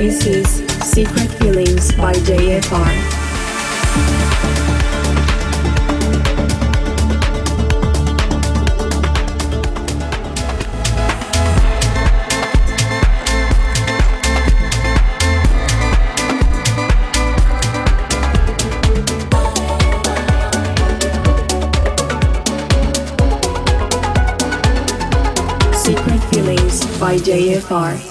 This is Secret Feelings by JFR. Secret Feelings by JFR.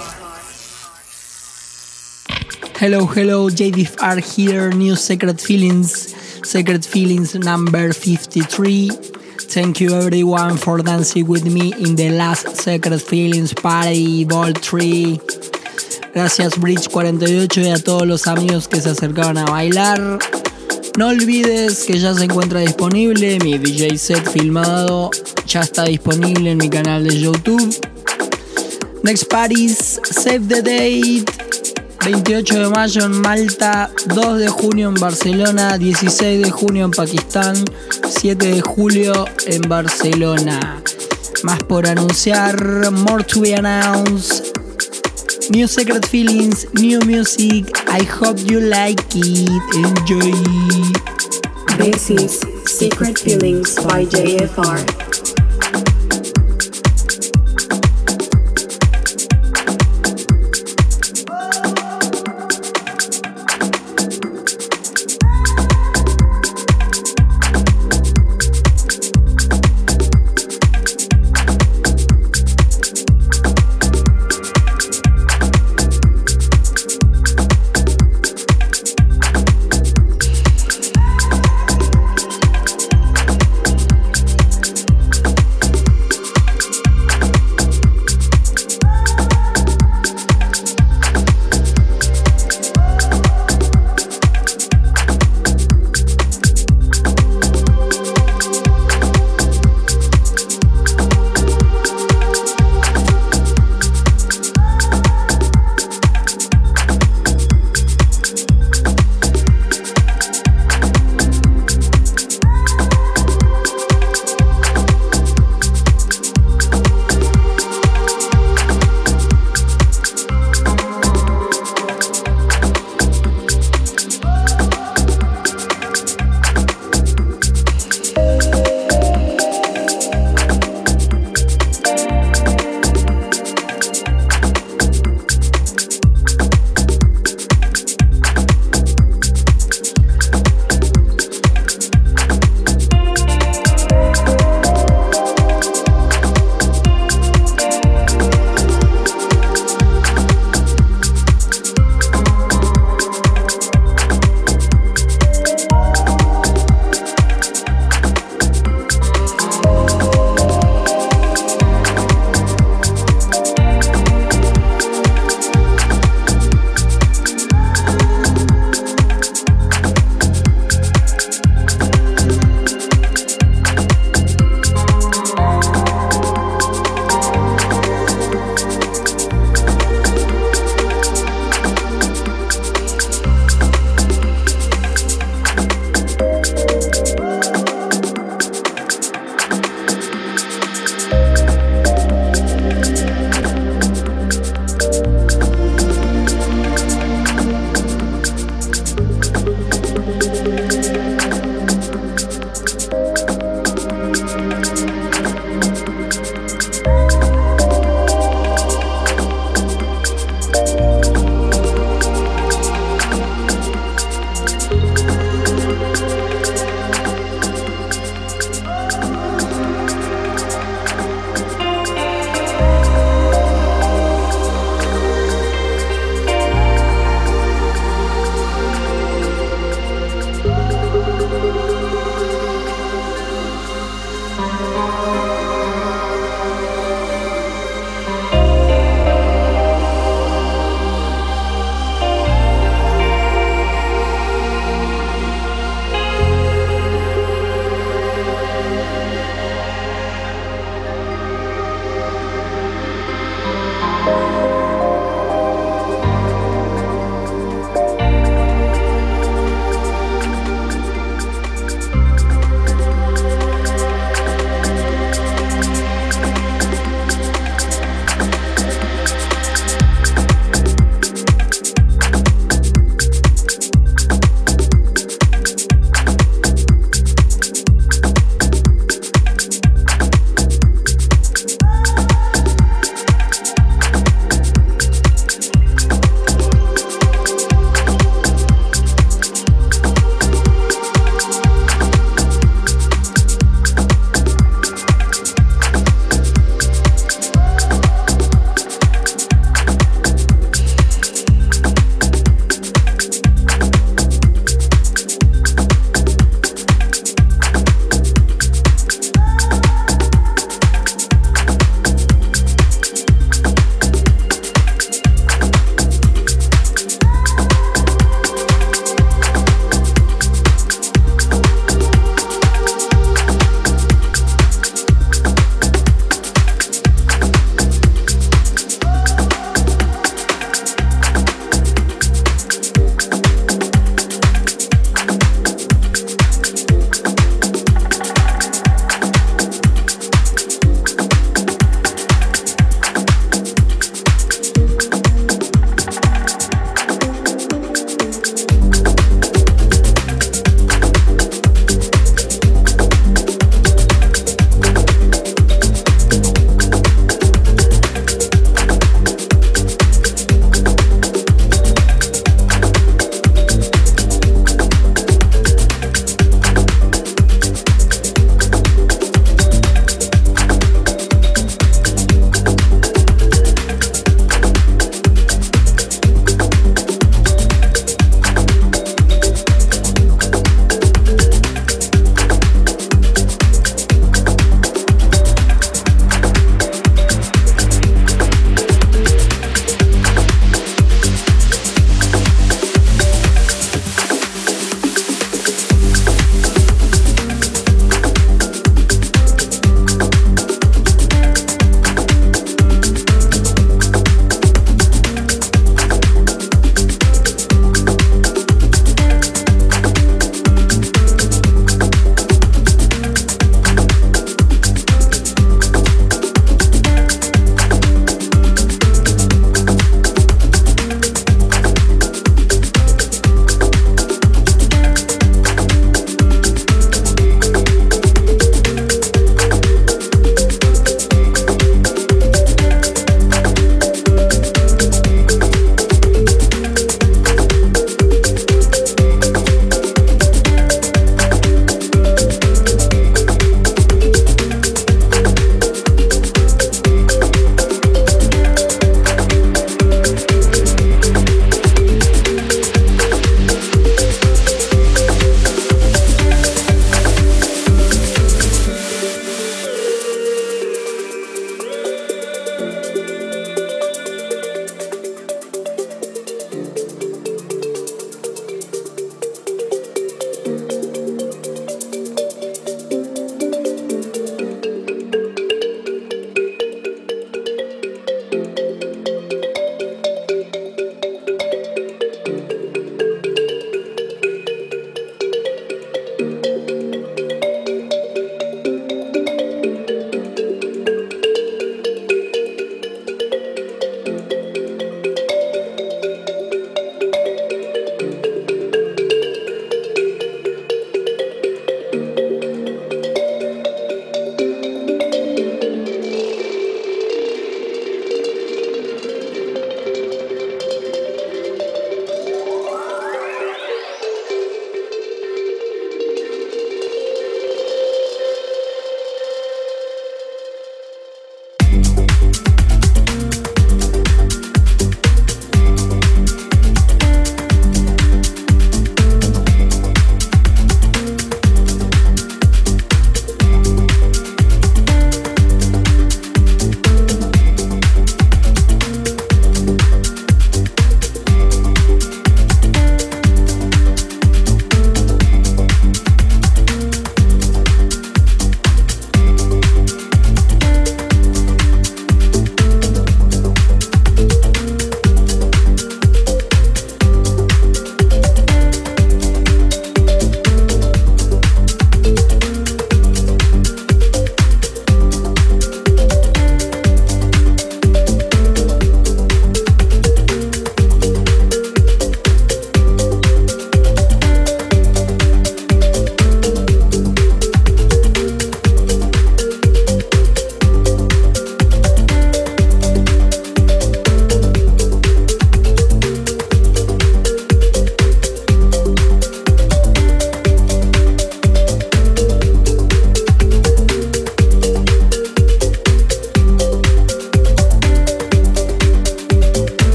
Hello, hello, JDFR here, new Secret Feelings, Secret Feelings number 53. Thank you everyone for dancing with me in the last Secret Feelings Party Ball 3. Gracias Bridge 48 y a todos los amigos que se acercaron a bailar. No olvides que ya se encuentra disponible mi DJ set filmado, ya está disponible en mi canal de YouTube. Next Paris, Save the Date. 28 de mayo en Malta, 2 de junio en Barcelona, 16 de junio en Pakistán, 7 de julio en Barcelona. Más por anunciar, more to be announced. New Secret Feelings, new music. I hope you like it. Enjoy. This is Secret Feelings by JFR.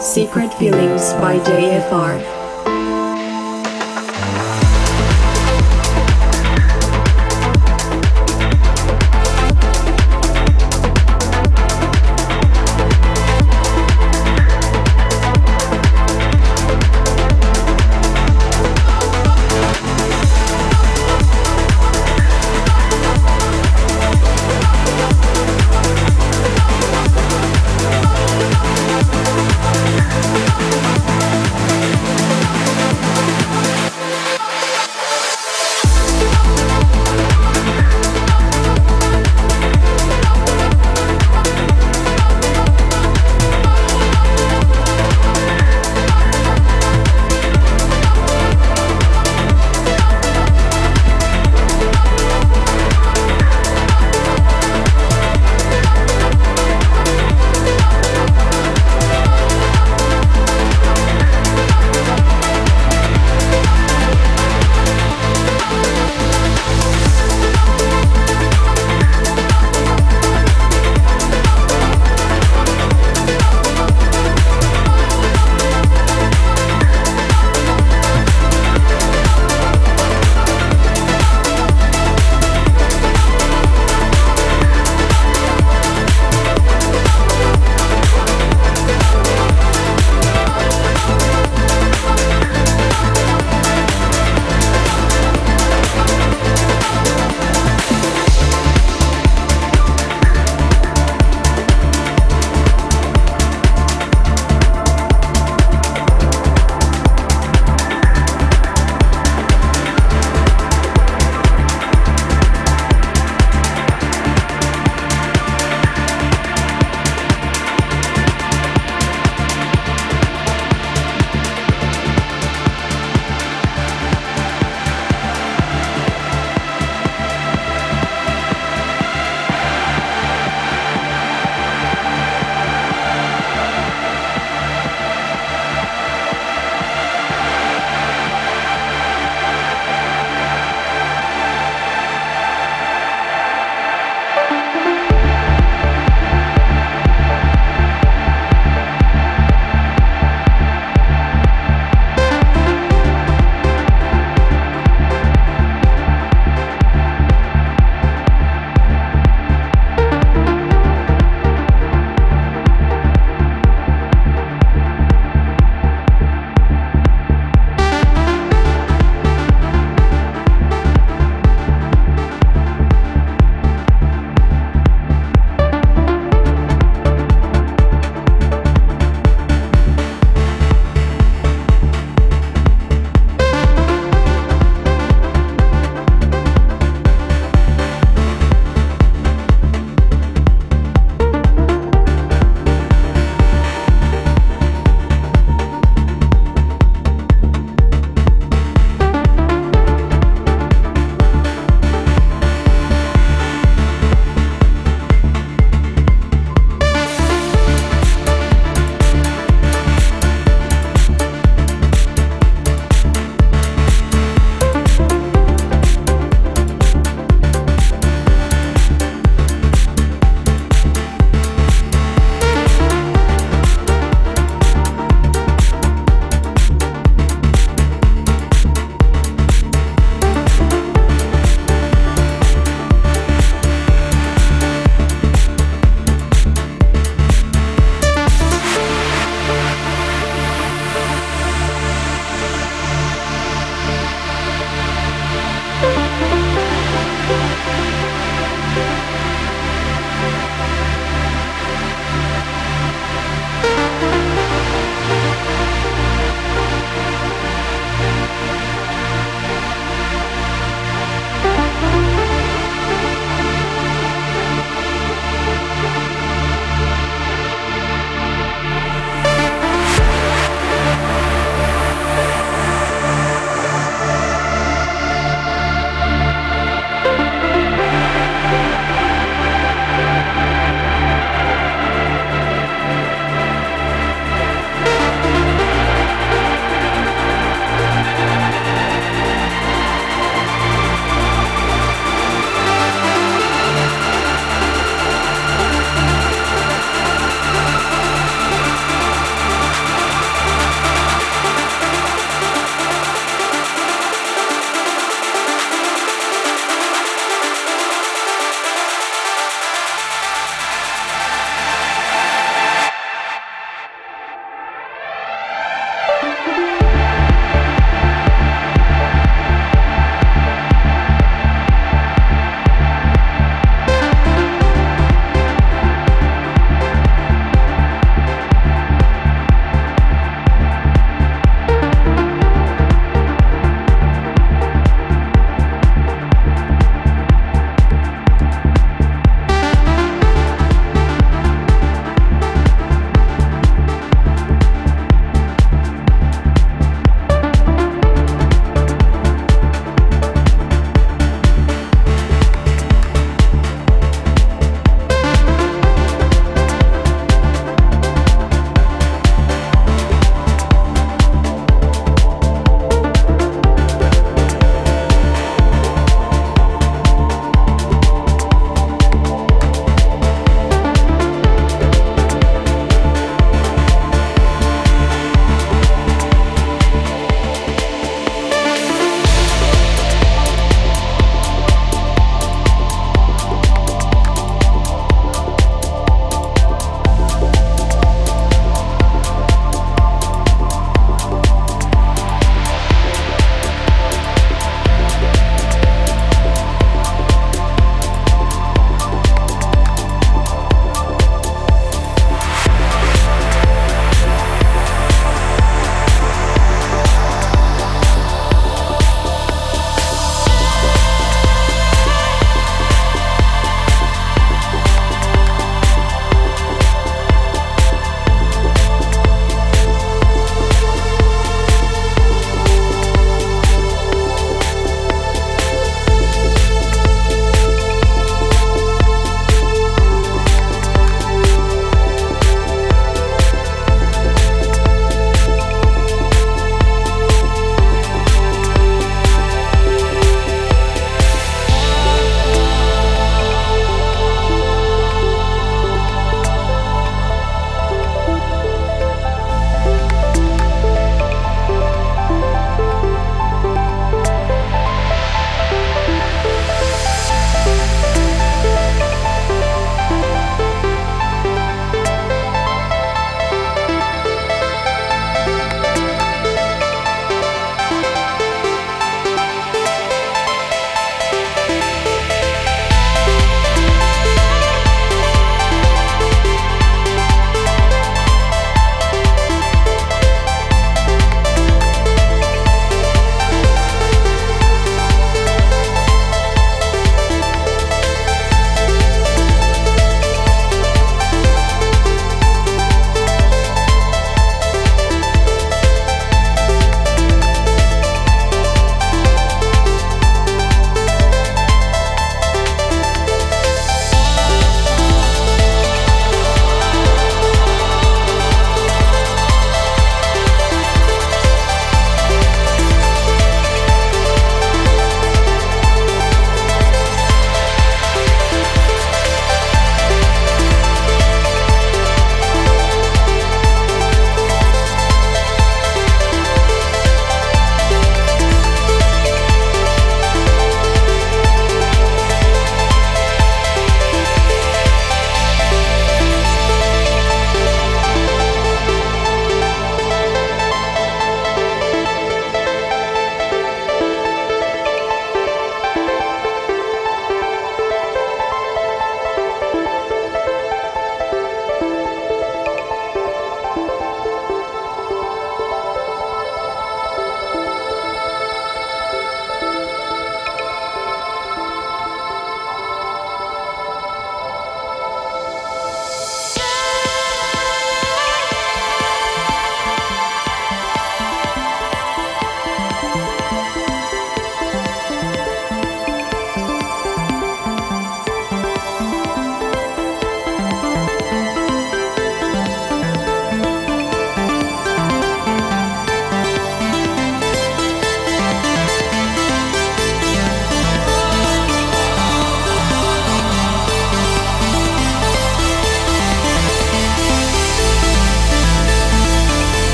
Secret Feelings by JFR.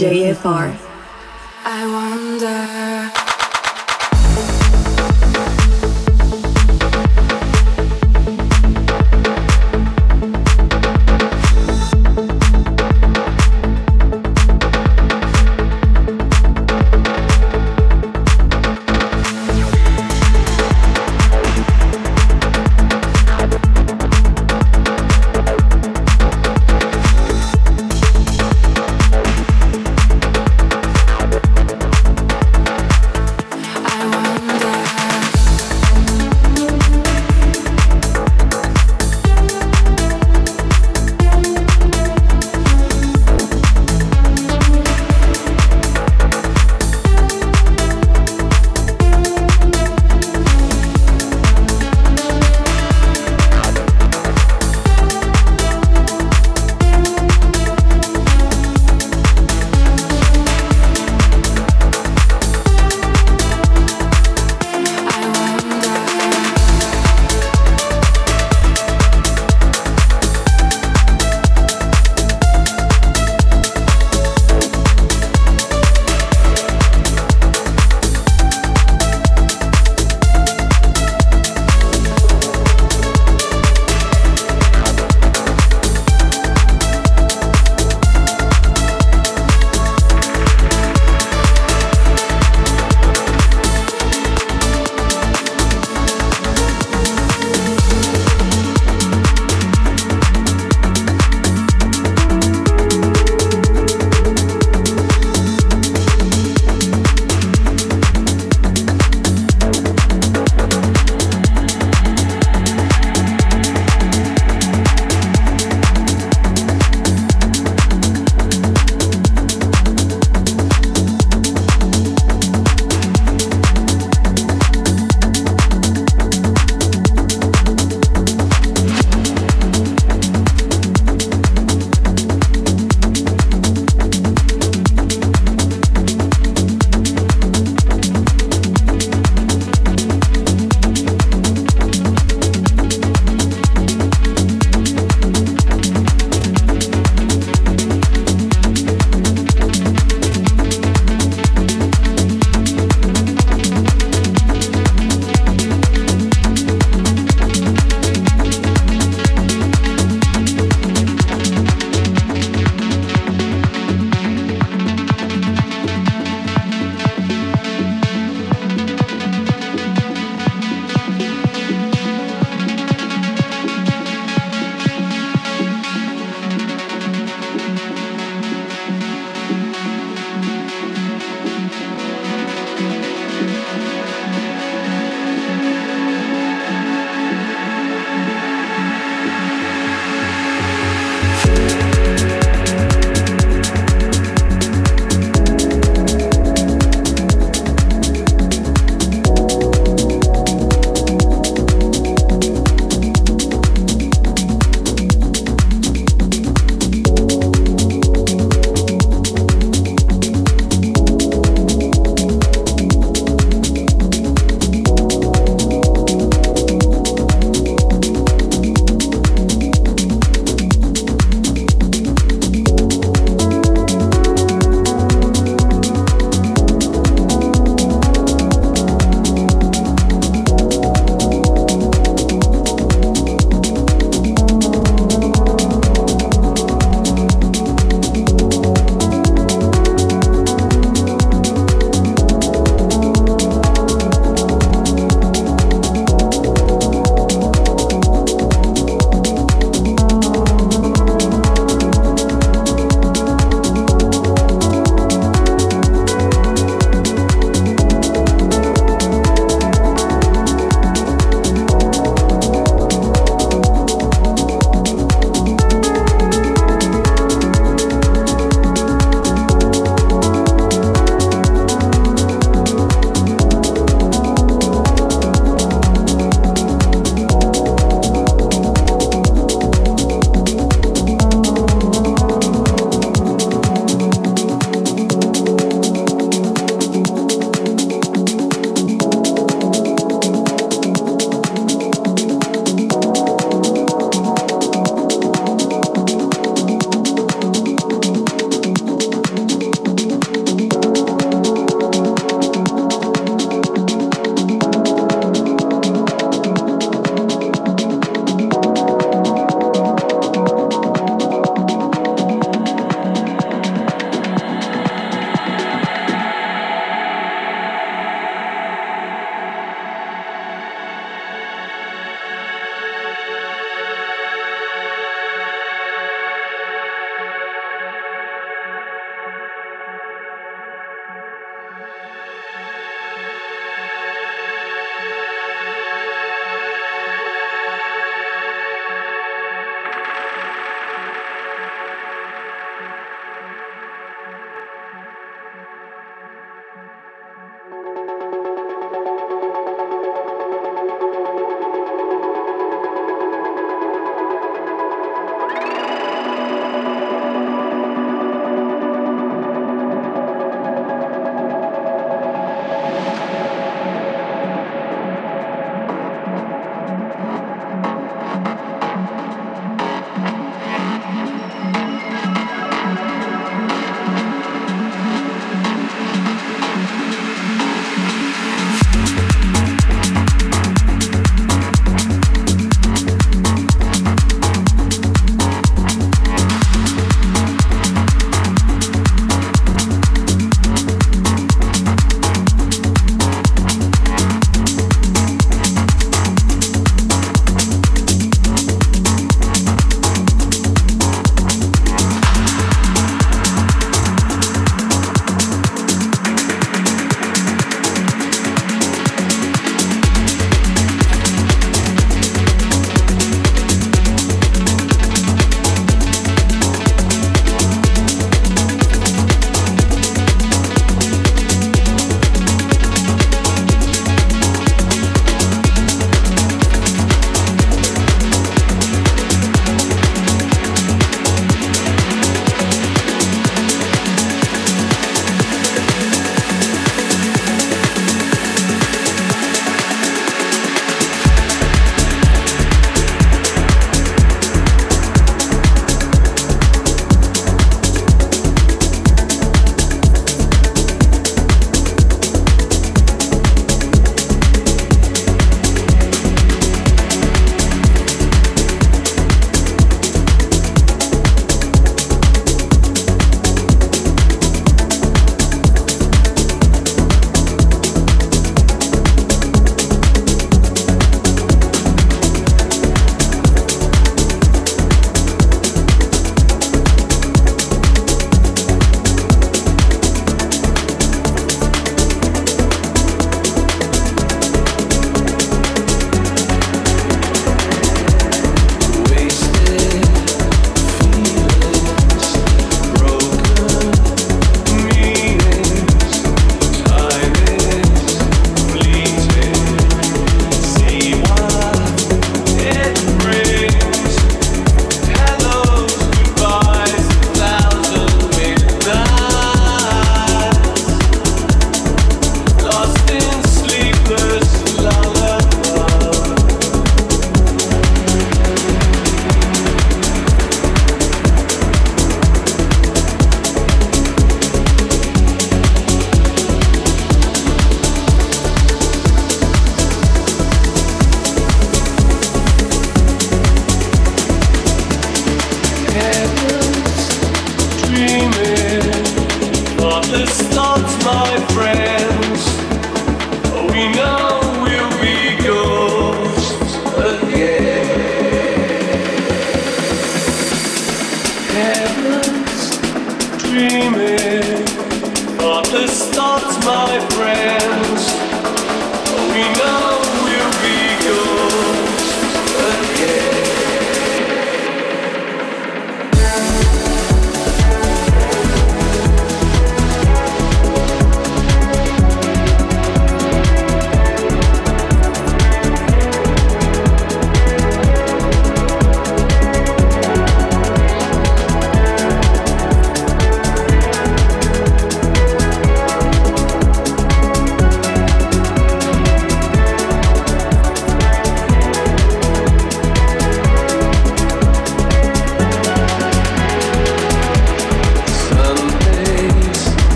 JFR.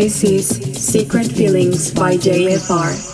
This is Secret Feelings by JFR.